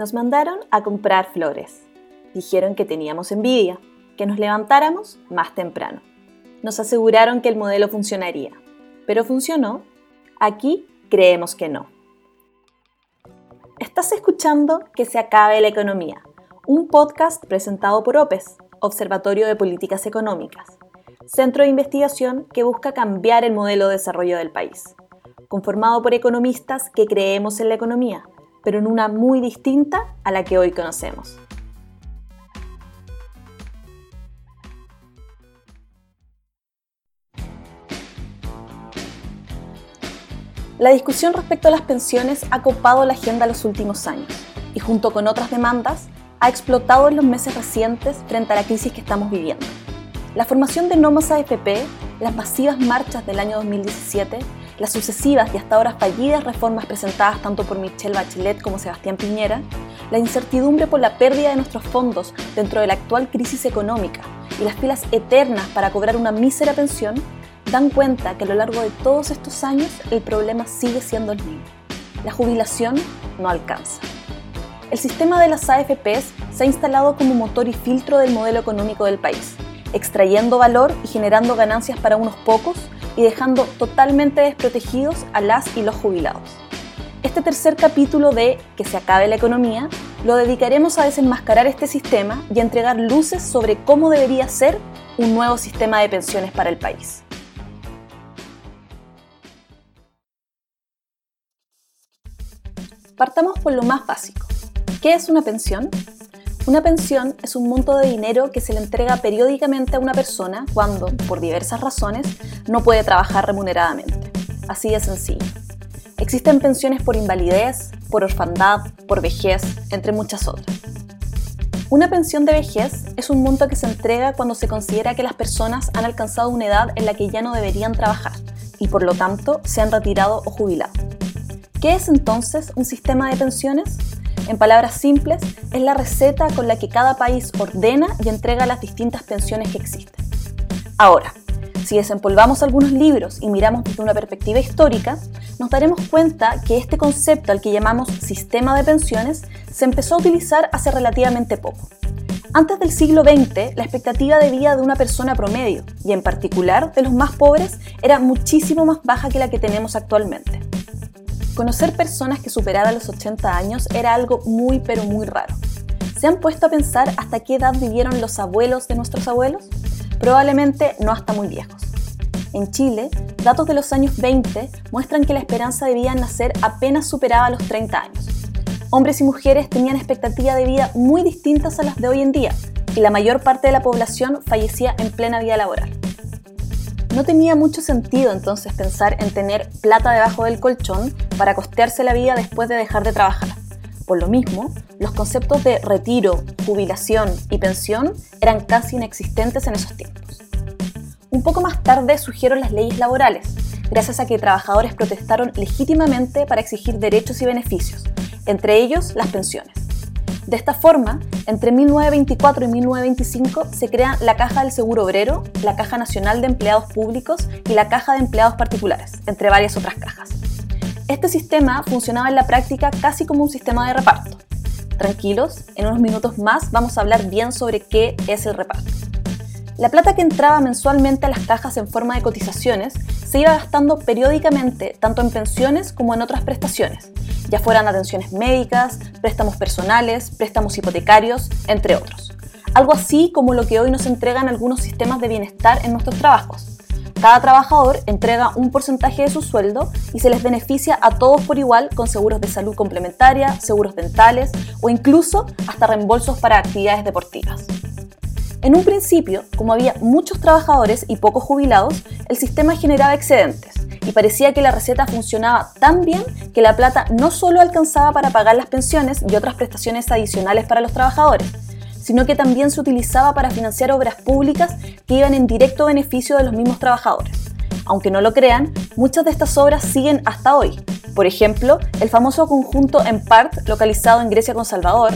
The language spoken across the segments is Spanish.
Nos mandaron a comprar flores. Dijeron que teníamos envidia, que nos levantáramos más temprano. Nos aseguraron que el modelo funcionaría. ¿Pero funcionó? Aquí creemos que no. Estás escuchando Que se acabe la economía, un podcast presentado por OPES, Observatorio de Políticas Económicas, centro de investigación que busca cambiar el modelo de desarrollo del país, conformado por economistas que creemos en la economía pero en una muy distinta a la que hoy conocemos. La discusión respecto a las pensiones ha copado la agenda los últimos años y junto con otras demandas ha explotado en los meses recientes frente a la crisis que estamos viviendo. La formación de Nomas AFP, las masivas marchas del año 2017 las sucesivas y hasta ahora fallidas reformas presentadas tanto por Michelle Bachelet como Sebastián Piñera, la incertidumbre por la pérdida de nuestros fondos dentro de la actual crisis económica y las filas eternas para cobrar una mísera pensión, dan cuenta que a lo largo de todos estos años el problema sigue siendo el mismo. La jubilación no alcanza. El sistema de las AFPs se ha instalado como motor y filtro del modelo económico del país, extrayendo valor y generando ganancias para unos pocos y dejando totalmente desprotegidos a las y los jubilados. Este tercer capítulo de Que se acabe la economía lo dedicaremos a desenmascarar este sistema y entregar luces sobre cómo debería ser un nuevo sistema de pensiones para el país. Partamos por lo más básico. ¿Qué es una pensión? Una pensión es un monto de dinero que se le entrega periódicamente a una persona cuando, por diversas razones, no puede trabajar remuneradamente. Así de sencillo. Existen pensiones por invalidez, por orfandad, por vejez, entre muchas otras. Una pensión de vejez es un monto que se entrega cuando se considera que las personas han alcanzado una edad en la que ya no deberían trabajar y por lo tanto se han retirado o jubilado. ¿Qué es entonces un sistema de pensiones? En palabras simples, es la receta con la que cada país ordena y entrega las distintas pensiones que existen. Ahora, si desempolvamos algunos libros y miramos desde una perspectiva histórica, nos daremos cuenta que este concepto al que llamamos sistema de pensiones se empezó a utilizar hace relativamente poco. Antes del siglo XX, la expectativa de vida de una persona promedio, y en particular de los más pobres, era muchísimo más baja que la que tenemos actualmente. Conocer personas que superaran los 80 años era algo muy pero muy raro. ¿Se han puesto a pensar hasta qué edad vivieron los abuelos de nuestros abuelos? Probablemente no hasta muy viejos. En Chile, datos de los años 20 muestran que la esperanza de vida en nacer apenas superaba los 30 años. Hombres y mujeres tenían expectativa de vida muy distintas a las de hoy en día, y la mayor parte de la población fallecía en plena vida laboral. No tenía mucho sentido entonces pensar en tener plata debajo del colchón para costearse la vida después de dejar de trabajar. Por lo mismo, los conceptos de retiro, jubilación y pensión eran casi inexistentes en esos tiempos. Un poco más tarde surgieron las leyes laborales, gracias a que trabajadores protestaron legítimamente para exigir derechos y beneficios, entre ellos las pensiones. De esta forma, entre 1924 y 1925 se crea la Caja del Seguro Obrero, la Caja Nacional de Empleados Públicos y la Caja de Empleados Particulares, entre varias otras cajas. Este sistema funcionaba en la práctica casi como un sistema de reparto. Tranquilos, en unos minutos más vamos a hablar bien sobre qué es el reparto. La plata que entraba mensualmente a las cajas en forma de cotizaciones se iba gastando periódicamente tanto en pensiones como en otras prestaciones, ya fueran atenciones médicas, préstamos personales, préstamos hipotecarios, entre otros. Algo así como lo que hoy nos entregan algunos sistemas de bienestar en nuestros trabajos. Cada trabajador entrega un porcentaje de su sueldo y se les beneficia a todos por igual con seguros de salud complementaria, seguros dentales o incluso hasta reembolsos para actividades deportivas. En un principio, como había muchos trabajadores y pocos jubilados, el sistema generaba excedentes y parecía que la receta funcionaba tan bien que la plata no solo alcanzaba para pagar las pensiones y otras prestaciones adicionales para los trabajadores, sino que también se utilizaba para financiar obras públicas que iban en directo beneficio de los mismos trabajadores. Aunque no lo crean, muchas de estas obras siguen hasta hoy. Por ejemplo, el famoso conjunto en Part, localizado en Grecia con Salvador,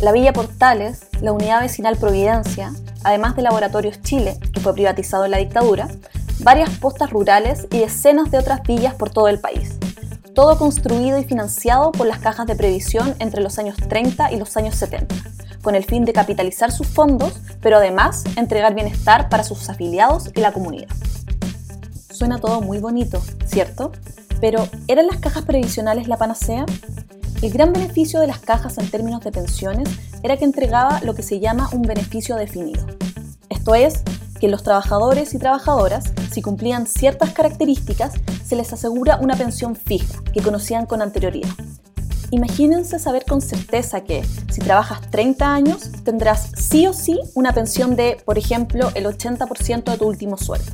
la Villa Portales, la Unidad Vecinal Providencia, además de Laboratorios Chile, que fue privatizado en la dictadura, varias postas rurales y decenas de otras villas por todo el país. todo construido y financiado por las cajas de previsión entre los años 30 y los años 70, con el fin de capitalizar sus fondos, pero además entregar bienestar para sus afiliados y la comunidad. Suena todo muy bonito, ¿cierto? Pero ¿eran las cajas previsionales la panacea? El gran beneficio de las cajas en términos de pensiones era que entregaba lo que se llama un beneficio definido. Esto es, que los trabajadores y trabajadoras, si cumplían ciertas características, se les asegura una pensión fija que conocían con anterioridad. Imagínense saber con certeza que si trabajas 30 años tendrás sí o sí una pensión de, por ejemplo, el 80% de tu último sueldo.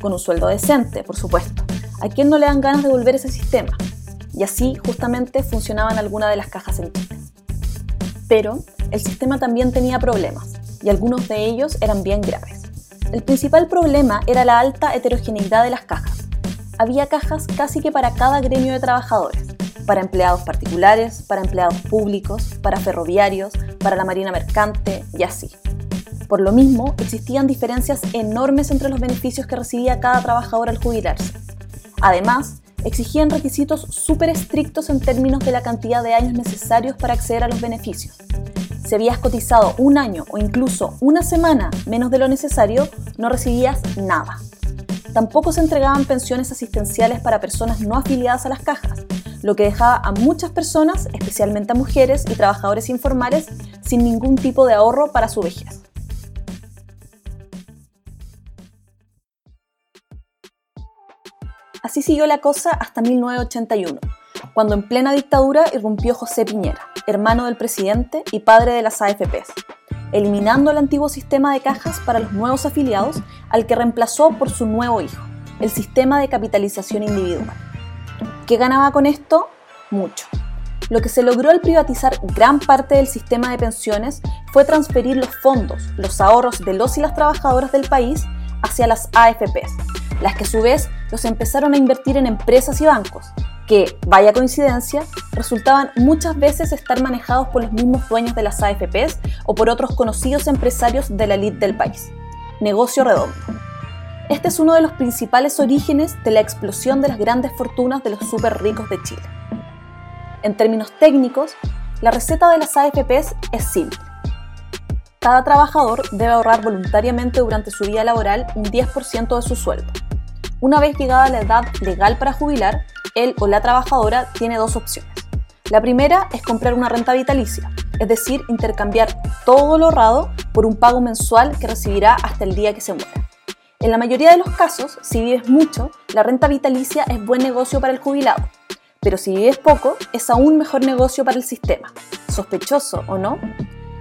Con un sueldo decente, por supuesto. ¿A quién no le dan ganas de volver ese sistema? Y así justamente funcionaban algunas de las cajas en Chile. Pero el sistema también tenía problemas, y algunos de ellos eran bien graves. El principal problema era la alta heterogeneidad de las cajas. Había cajas casi que para cada gremio de trabajadores, para empleados particulares, para empleados públicos, para ferroviarios, para la marina mercante y así. Por lo mismo, existían diferencias enormes entre los beneficios que recibía cada trabajador al jubilarse. Además, exigían requisitos súper estrictos en términos de la cantidad de años necesarios para acceder a los beneficios si habías cotizado un año o incluso una semana menos de lo necesario, no recibías nada. Tampoco se entregaban pensiones asistenciales para personas no afiliadas a las cajas, lo que dejaba a muchas personas, especialmente a mujeres y trabajadores informales, sin ningún tipo de ahorro para su vejez. Así siguió la cosa hasta 1981 cuando en plena dictadura irrumpió José Piñera, hermano del presidente y padre de las AFPs, eliminando el antiguo sistema de cajas para los nuevos afiliados al que reemplazó por su nuevo hijo, el sistema de capitalización individual. ¿Qué ganaba con esto? Mucho. Lo que se logró al privatizar gran parte del sistema de pensiones fue transferir los fondos, los ahorros de los y las trabajadoras del país hacia las AFPs, las que a su vez los empezaron a invertir en empresas y bancos, que, vaya coincidencia, resultaban muchas veces estar manejados por los mismos dueños de las AFPs o por otros conocidos empresarios de la elite del país. Negocio redondo. Este es uno de los principales orígenes de la explosión de las grandes fortunas de los súper ricos de Chile. En términos técnicos, la receta de las AFPs es simple. Cada trabajador debe ahorrar voluntariamente durante su vida laboral un 10% de su sueldo. Una vez llegada la edad legal para jubilar, él o la trabajadora tiene dos opciones. La primera es comprar una renta vitalicia, es decir, intercambiar todo lo ahorrado por un pago mensual que recibirá hasta el día que se muera. En la mayoría de los casos, si vives mucho, la renta vitalicia es buen negocio para el jubilado, pero si vives poco, es aún mejor negocio para el sistema. ¿Sospechoso o no?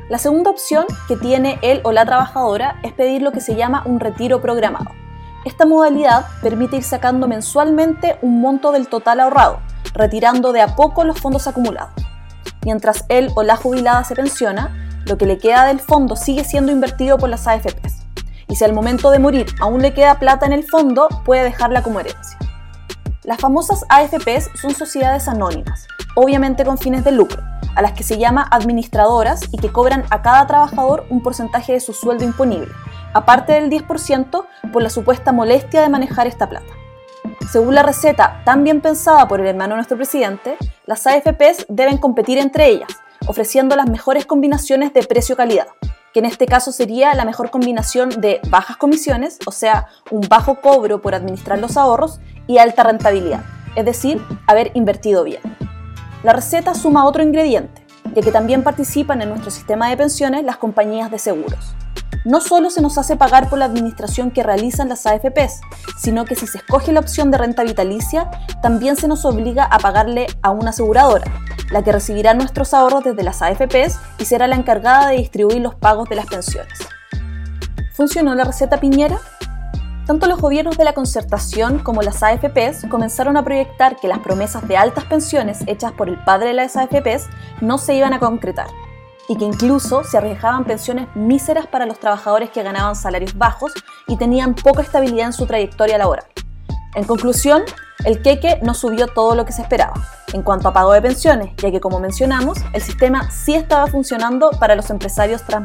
La segunda opción que tiene él o la trabajadora es pedir lo que se llama un retiro programado esta modalidad permite ir sacando mensualmente un monto del total ahorrado, retirando de a poco los fondos acumulados. Mientras él o la jubilada se pensiona, lo que le queda del fondo sigue siendo invertido por las AFPs. Y si al momento de morir aún le queda plata en el fondo, puede dejarla como herencia. Las famosas AFPs son sociedades anónimas, obviamente con fines de lucro, a las que se llama administradoras y que cobran a cada trabajador un porcentaje de su sueldo imponible, aparte del 10% por la supuesta molestia de manejar esta plata. Según la receta tan bien pensada por el hermano nuestro presidente, las AFPs deben competir entre ellas, ofreciendo las mejores combinaciones de precio-calidad, que en este caso sería la mejor combinación de bajas comisiones, o sea, un bajo cobro por administrar los ahorros, y alta rentabilidad, es decir, haber invertido bien. La receta suma otro ingrediente, ya que también participan en nuestro sistema de pensiones las compañías de seguros no solo se nos hace pagar por la administración que realizan las AFPs, sino que si se escoge la opción de renta vitalicia, también se nos obliga a pagarle a una aseguradora, la que recibirá nuestros ahorros desde las AFPs y será la encargada de distribuir los pagos de las pensiones. ¿Funcionó la receta Piñera? Tanto los gobiernos de la concertación como las AFPs comenzaron a proyectar que las promesas de altas pensiones hechas por el padre de las AFPs no se iban a concretar y que incluso se arriesgaban pensiones míseras para los trabajadores que ganaban salarios bajos y tenían poca estabilidad en su trayectoria laboral. En conclusión, el queque no subió todo lo que se esperaba en cuanto a pago de pensiones, ya que como mencionamos, el sistema sí estaba funcionando para los empresarios tras.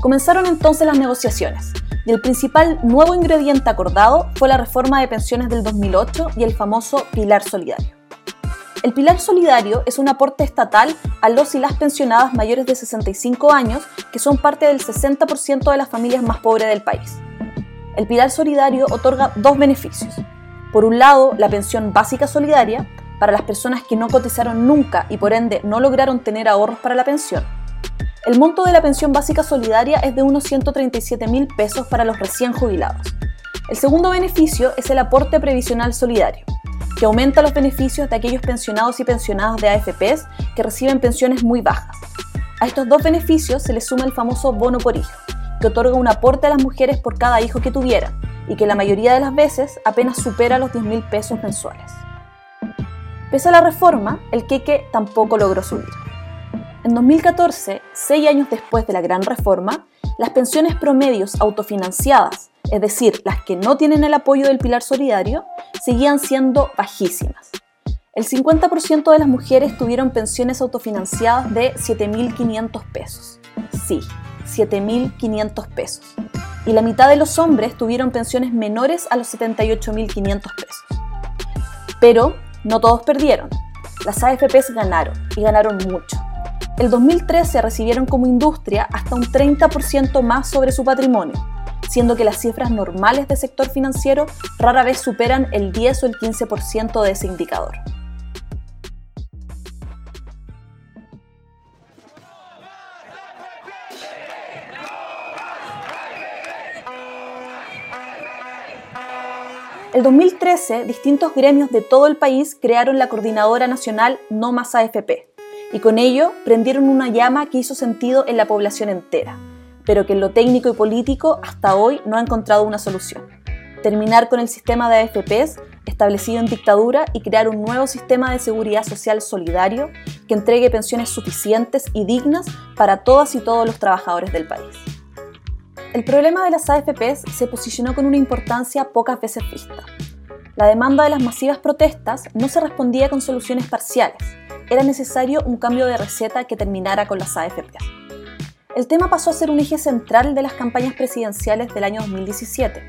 Comenzaron entonces las negociaciones, y el principal nuevo ingrediente acordado fue la reforma de pensiones del 2008 y el famoso Pilar Solidario. El Pilar Solidario es un aporte estatal a los y las pensionadas mayores de 65 años, que son parte del 60% de las familias más pobres del país. El Pilar Solidario otorga dos beneficios. Por un lado, la pensión básica solidaria, para las personas que no cotizaron nunca y por ende no lograron tener ahorros para la pensión. El monto de la pensión básica solidaria es de unos 137 mil pesos para los recién jubilados. El segundo beneficio es el aporte previsional solidario que aumenta los beneficios de aquellos pensionados y pensionadas de AFPs que reciben pensiones muy bajas. A estos dos beneficios se le suma el famoso bono por hijo, que otorga un aporte a las mujeres por cada hijo que tuvieran y que la mayoría de las veces apenas supera los 10 mil pesos mensuales. Pese a la reforma, el queque tampoco logró subir. En 2014, seis años después de la gran reforma, las pensiones promedios autofinanciadas es decir, las que no tienen el apoyo del pilar solidario, seguían siendo bajísimas. El 50% de las mujeres tuvieron pensiones autofinanciadas de 7.500 pesos. Sí, 7.500 pesos. Y la mitad de los hombres tuvieron pensiones menores a los 78.500 pesos. Pero no todos perdieron. Las AFPs ganaron, y ganaron mucho. El 2013 recibieron como industria hasta un 30% más sobre su patrimonio, siendo que las cifras normales del sector financiero rara vez superan el 10 o el 15% de ese indicador. El 2013, distintos gremios de todo el país crearon la Coordinadora Nacional No Más AFP y con ello prendieron una llama que hizo sentido en la población entera pero que en lo técnico y político hasta hoy no ha encontrado una solución. Terminar con el sistema de AFPs establecido en dictadura y crear un nuevo sistema de seguridad social solidario que entregue pensiones suficientes y dignas para todas y todos los trabajadores del país. El problema de las AFPs se posicionó con una importancia pocas veces vista. La demanda de las masivas protestas no se respondía con soluciones parciales, era necesario un cambio de receta que terminara con las AFPs el tema pasó a ser un eje central de las campañas presidenciales del año 2017.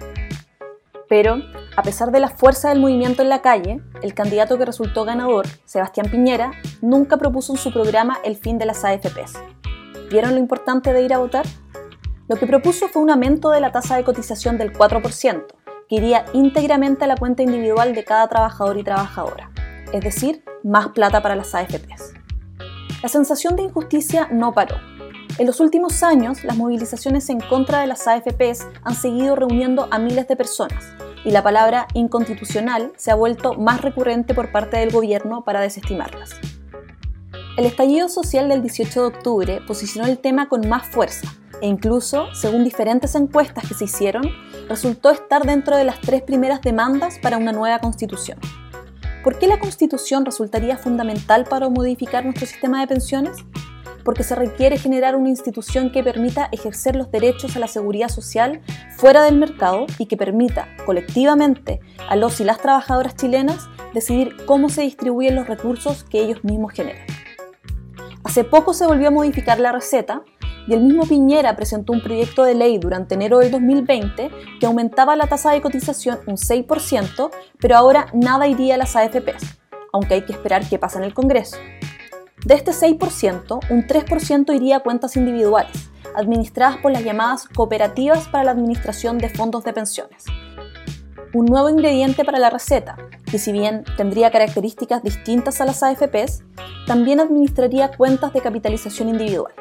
Pero, a pesar de la fuerza del movimiento en la calle, el candidato que resultó ganador, Sebastián Piñera, nunca propuso en su programa el fin de las AFPs. ¿Vieron lo importante de ir a votar? Lo que propuso fue un aumento de la tasa de cotización del 4%, que iría íntegramente a la cuenta individual de cada trabajador y trabajadora, es decir, más plata para las AFPs. La sensación de injusticia no paró en los últimos años, las movilizaciones en contra de las AFPs han seguido reuniendo a miles de personas y la palabra inconstitucional se ha vuelto más recurrente por parte del gobierno para desestimarlas. El estallido social del 18 de octubre posicionó el tema con más fuerza e incluso, según diferentes encuestas que se hicieron, resultó estar dentro de las tres primeras demandas para una nueva constitución. ¿Por qué la constitución resultaría fundamental para modificar nuestro sistema de pensiones? porque se requiere generar una institución que permita ejercer los derechos a la seguridad social fuera del mercado y que permita colectivamente a los y las trabajadoras chilenas decidir cómo se distribuyen los recursos que ellos mismos generan. Hace poco se volvió a modificar la receta y el mismo Piñera presentó un proyecto de ley durante enero del 2020 que aumentaba la tasa de cotización un 6%, pero ahora nada iría a las AFPs, aunque hay que esperar qué pasa en el Congreso. De este 6%, un 3% iría a cuentas individuales, administradas por las llamadas cooperativas para la administración de fondos de pensiones. Un nuevo ingrediente para la receta, que si bien tendría características distintas a las AFPs, también administraría cuentas de capitalización individual.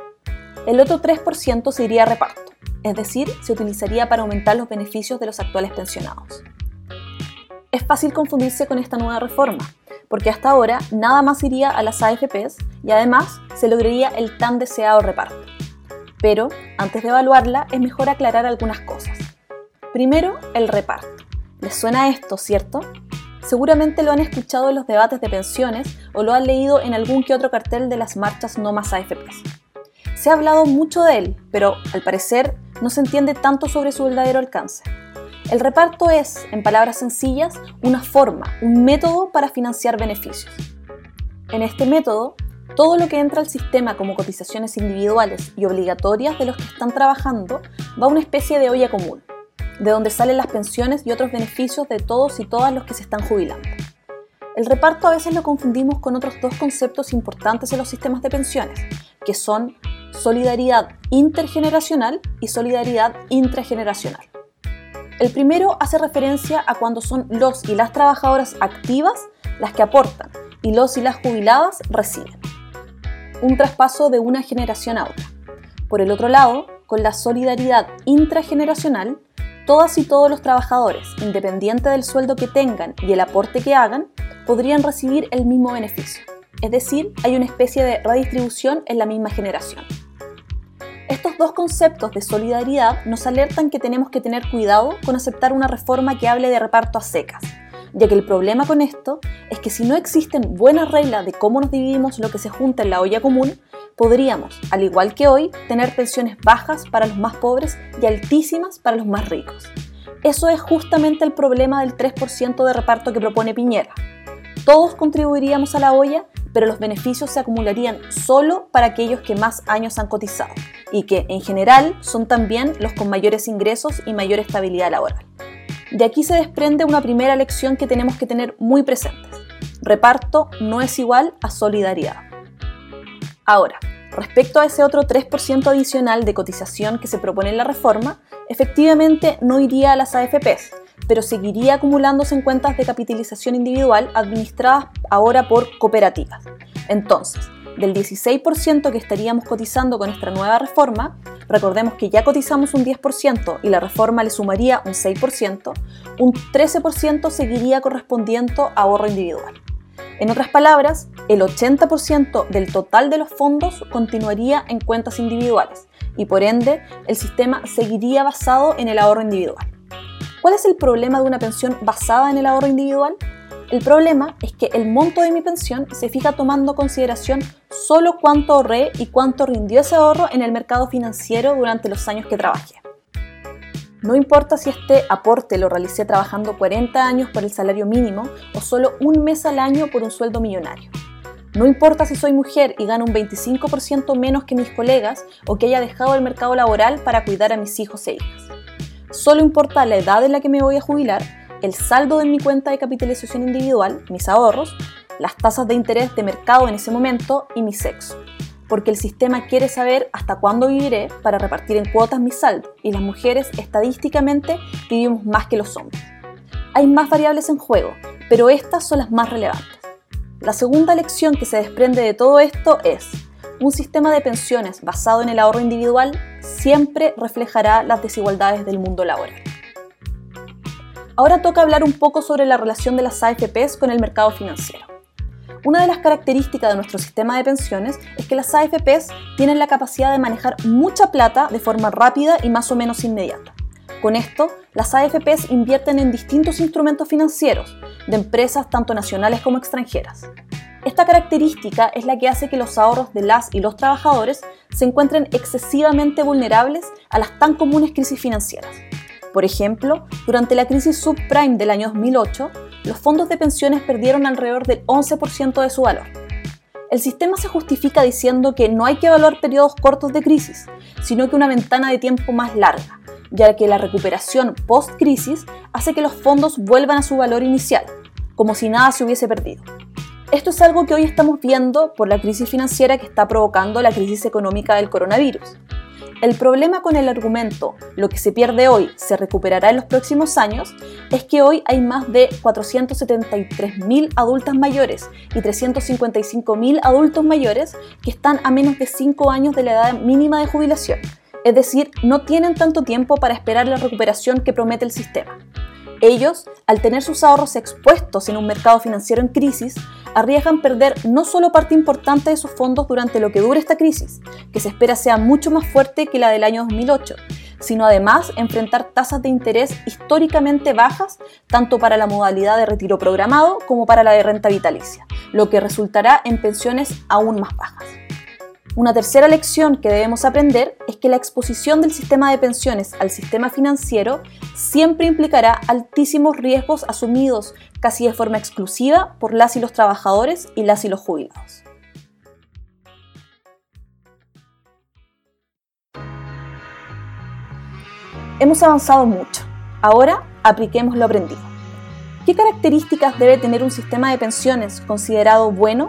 El otro 3% se iría a reparto, es decir, se utilizaría para aumentar los beneficios de los actuales pensionados. Es fácil confundirse con esta nueva reforma, porque hasta ahora nada más iría a las AFPs y además se lograría el tan deseado reparto. Pero, antes de evaluarla, es mejor aclarar algunas cosas. Primero, el reparto. ¿Les suena esto, cierto? Seguramente lo han escuchado en los debates de pensiones o lo han leído en algún que otro cartel de las marchas no más AFPs. Se ha hablado mucho de él, pero al parecer no se entiende tanto sobre su verdadero alcance. El reparto es, en palabras sencillas, una forma, un método para financiar beneficios. En este método, Todo lo que entra al sistema como cotizaciones individuales y obligatorias de los que están trabajando va a una especie de olla común, de donde salen las pensiones y otros beneficios de todos y todas los que se están jubilando. El reparto a veces lo confundimos con otros dos conceptos importantes en los sistemas de pensiones, que son solidaridad intergeneracional y solidaridad intrageneracional. El primero hace referencia a cuando son los y las trabajadoras activas las que aportan y los y las jubiladas reciben. Un traspaso de una generación a otra. Por el otro lado, con la solidaridad intrageneracional, todas y todos los trabajadores, independiente del sueldo que tengan y el aporte que hagan, podrían recibir el mismo beneficio. Es decir, hay una especie de redistribución en la misma generación. Estos dos conceptos de solidaridad nos alertan que tenemos que tener cuidado con aceptar una reforma que hable de reparto a secas, ya que el problema con esto es que si no existen buenas reglas de cómo nos dividimos lo que se junta en la olla común, podríamos, al igual que hoy, tener pensiones bajas para los más pobres y altísimas para los más ricos. Eso es justamente el problema del 3% de reparto que propone Piñera. Todos contribuiríamos a la olla, pero los beneficios se acumularían solo para aquellos que más años han cotizado y que, en general, son también los con mayores ingresos y mayor estabilidad laboral. De aquí se desprende una primera lección que tenemos que tener muy presentes. Reparto no es igual a solidaridad. Ahora, respecto a ese otro 3% adicional de cotización que se propone en la reforma, efectivamente no iría a las AFPs, pero seguiría acumulándose en cuentas de capitalización individual administradas ahora por cooperativas. Entonces, del 16% que estaríamos cotizando con nuestra nueva reforma, recordemos que ya cotizamos un 10% y la reforma le sumaría un 6%, un 13% seguiría correspondiendo a ahorro individual. En otras palabras, el 80% del total de los fondos continuaría en cuentas individuales y por ende el sistema seguiría basado en el ahorro individual. ¿Cuál es el problema de una pensión basada en el ahorro individual? El problema es que el monto de mi pensión se fija tomando consideración solo cuánto ahorré y cuánto rindió ese ahorro en el mercado financiero durante los años que trabajé. No importa si este aporte lo realicé trabajando 40 años por el salario mínimo o solo un mes al año por un sueldo millonario. No importa si soy mujer y gano un 25% menos que mis colegas o que haya dejado el mercado laboral para cuidar a mis hijos e hijas. Solo importa la edad en la que me voy a jubilar, el saldo de mi cuenta de capitalización individual, mis ahorros, las tasas de interés de mercado en ese momento y mi sexo porque el sistema quiere saber hasta cuándo viviré para repartir en cuotas mi saldo, y las mujeres estadísticamente vivimos más que los hombres. Hay más variables en juego, pero estas son las más relevantes. La segunda lección que se desprende de todo esto es, un sistema de pensiones basado en el ahorro individual siempre reflejará las desigualdades del mundo laboral. Ahora toca hablar un poco sobre la relación de las AFPs con el mercado financiero. Una de las características de nuestro sistema de pensiones es que las AFPs tienen la capacidad de manejar mucha plata de forma rápida y más o menos inmediata. Con esto, las AFPs invierten en distintos instrumentos financieros, de empresas tanto nacionales como extranjeras. Esta característica es la que hace que los ahorros de las y los trabajadores se encuentren excesivamente vulnerables a las tan comunes crisis financieras. Por ejemplo, durante la crisis subprime del año 2008, los fondos de pensiones perdieron alrededor del 11% de su valor. El sistema se justifica diciendo que no hay que evaluar periodos cortos de crisis, sino que una ventana de tiempo más larga, ya que la recuperación post-crisis hace que los fondos vuelvan a su valor inicial, como si nada se hubiese perdido. Esto es algo que hoy estamos viendo por la crisis financiera que está provocando la crisis económica del coronavirus. El problema con el argumento lo que se pierde hoy se recuperará en los próximos años es que hoy hay más de 473.000 adultas mayores y 355.000 adultos mayores que están a menos de 5 años de la edad mínima de jubilación. Es decir, no tienen tanto tiempo para esperar la recuperación que promete el sistema. Ellos, al tener sus ahorros expuestos en un mercado financiero en crisis, arriesgan perder no solo parte importante de sus fondos durante lo que dure esta crisis, que se espera sea mucho más fuerte que la del año 2008, sino además enfrentar tasas de interés históricamente bajas tanto para la modalidad de retiro programado como para la de renta vitalicia, lo que resultará en pensiones aún más bajas. Una tercera lección que debemos aprender es que la exposición del sistema de pensiones al sistema financiero siempre implicará altísimos riesgos asumidos casi de forma exclusiva por las y los trabajadores y las y los jubilados. Hemos avanzado mucho. Ahora apliquemos lo aprendido. ¿Qué características debe tener un sistema de pensiones considerado bueno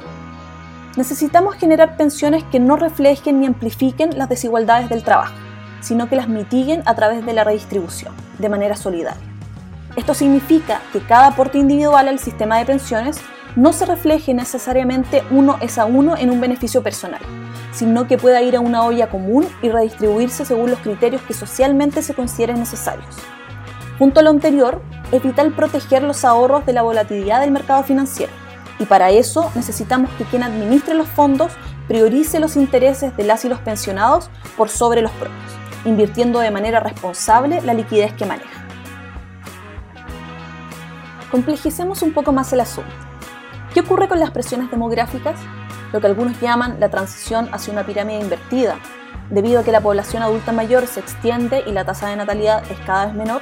Necesitamos generar pensiones que no reflejen ni amplifiquen las desigualdades del trabajo, sino que las mitiguen a través de la redistribución, de manera solidaria. Esto significa que cada aporte individual al sistema de pensiones no se refleje necesariamente uno es a uno en un beneficio personal, sino que pueda ir a una olla común y redistribuirse según los criterios que socialmente se consideren necesarios. Junto a lo anterior, es vital proteger los ahorros de la volatilidad del mercado financiero, y para eso necesitamos que quien administre los fondos priorice los intereses de las y los pensionados por sobre los propios, invirtiendo de manera responsable la liquidez que maneja. Complejicemos un poco más el asunto. ¿Qué ocurre con las presiones demográficas? Lo que algunos llaman la transición hacia una pirámide invertida, debido a que la población adulta mayor se extiende y la tasa de natalidad es cada vez menor.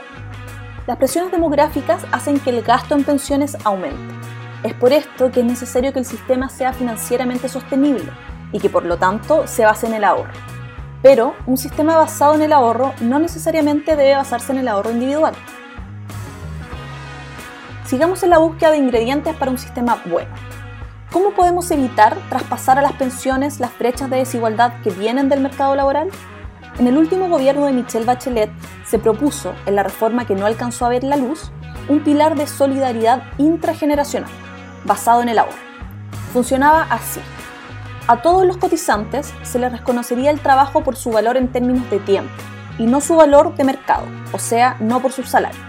Las presiones demográficas hacen que el gasto en pensiones aumente. Es por esto que es necesario que el sistema sea financieramente sostenible y que por lo tanto se base en el ahorro. Pero un sistema basado en el ahorro no necesariamente debe basarse en el ahorro individual sigamos en la búsqueda de ingredientes para un sistema bueno. ¿Cómo podemos evitar traspasar a las pensiones las brechas de desigualdad que vienen del mercado laboral? En el último gobierno de Michelle Bachelet se propuso, en la reforma que no alcanzó a ver la luz, un pilar de solidaridad intrageneracional, basado en el ahorro. Funcionaba así. A todos los cotizantes se les reconocería el trabajo por su valor en términos de tiempo y no su valor de mercado, o sea, no por sus salarios.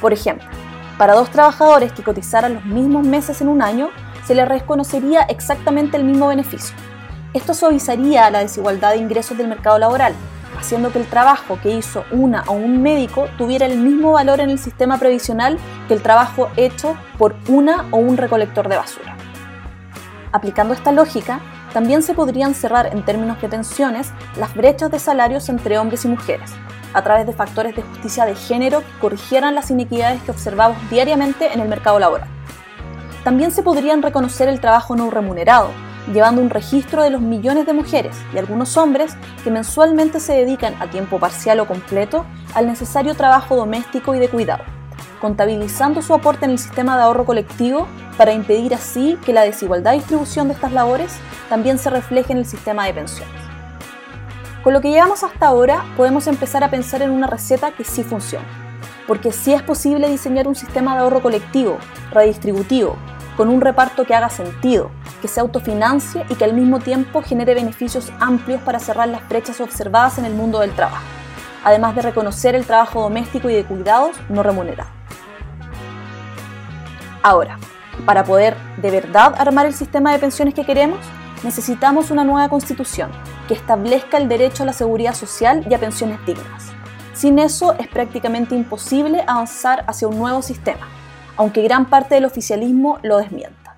Por ejemplo, para dos trabajadores que cotizaran los mismos meses en un año, se les reconocería exactamente el mismo beneficio. Esto suavizaría la desigualdad de ingresos del mercado laboral, haciendo que el trabajo que hizo una o un médico tuviera el mismo valor en el sistema previsional que el trabajo hecho por una o un recolector de basura. Aplicando esta lógica, también se podrían cerrar en términos de pensiones las brechas de salarios entre hombres y mujeres, a través de factores de justicia de género que corrigieran las inequidades que observamos diariamente en el mercado laboral. También se podrían reconocer el trabajo no remunerado, llevando un registro de los millones de mujeres y algunos hombres que mensualmente se dedican a tiempo parcial o completo al necesario trabajo doméstico y de cuidado, contabilizando su aporte en el sistema de ahorro colectivo para impedir así que la desigualdad de distribución de estas labores también se refleje en el sistema de pensiones. Con lo que llevamos hasta ahora, podemos empezar a pensar en una receta que sí funciona, porque sí es posible diseñar un sistema de ahorro colectivo, redistributivo, con un reparto que haga sentido, que se autofinancie y que al mismo tiempo genere beneficios amplios para cerrar las brechas observadas en el mundo del trabajo, además de reconocer el trabajo doméstico y de cuidados no remunerado. Ahora, para poder de verdad armar el sistema de pensiones que queremos, necesitamos una nueva constitución que establezca el derecho a la seguridad social y a pensiones dignas. Sin eso es prácticamente imposible avanzar hacia un nuevo sistema, aunque gran parte del oficialismo lo desmienta.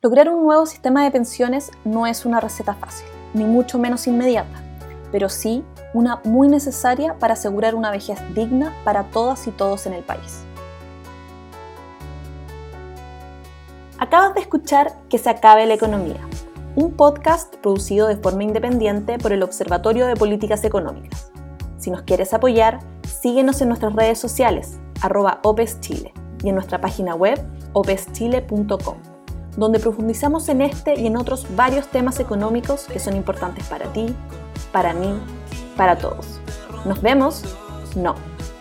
Lograr un nuevo sistema de pensiones no es una receta fácil, ni mucho menos inmediata, pero sí una muy necesaria para asegurar una vejez digna para todas y todos en el país. Acabas de escuchar Que se acabe la economía, un podcast producido de forma independiente por el Observatorio de Políticas Económicas. Si nos quieres apoyar, síguenos en nuestras redes sociales, arroba opeschile, y en nuestra página web, opeschile.com, donde profundizamos en este y en otros varios temas económicos que son importantes para ti, para mí, para todos. ¿Nos vemos? No.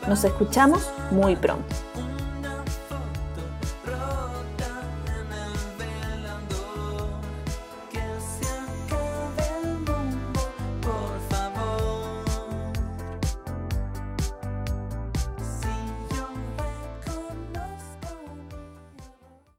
Nos escuchamos muy pronto.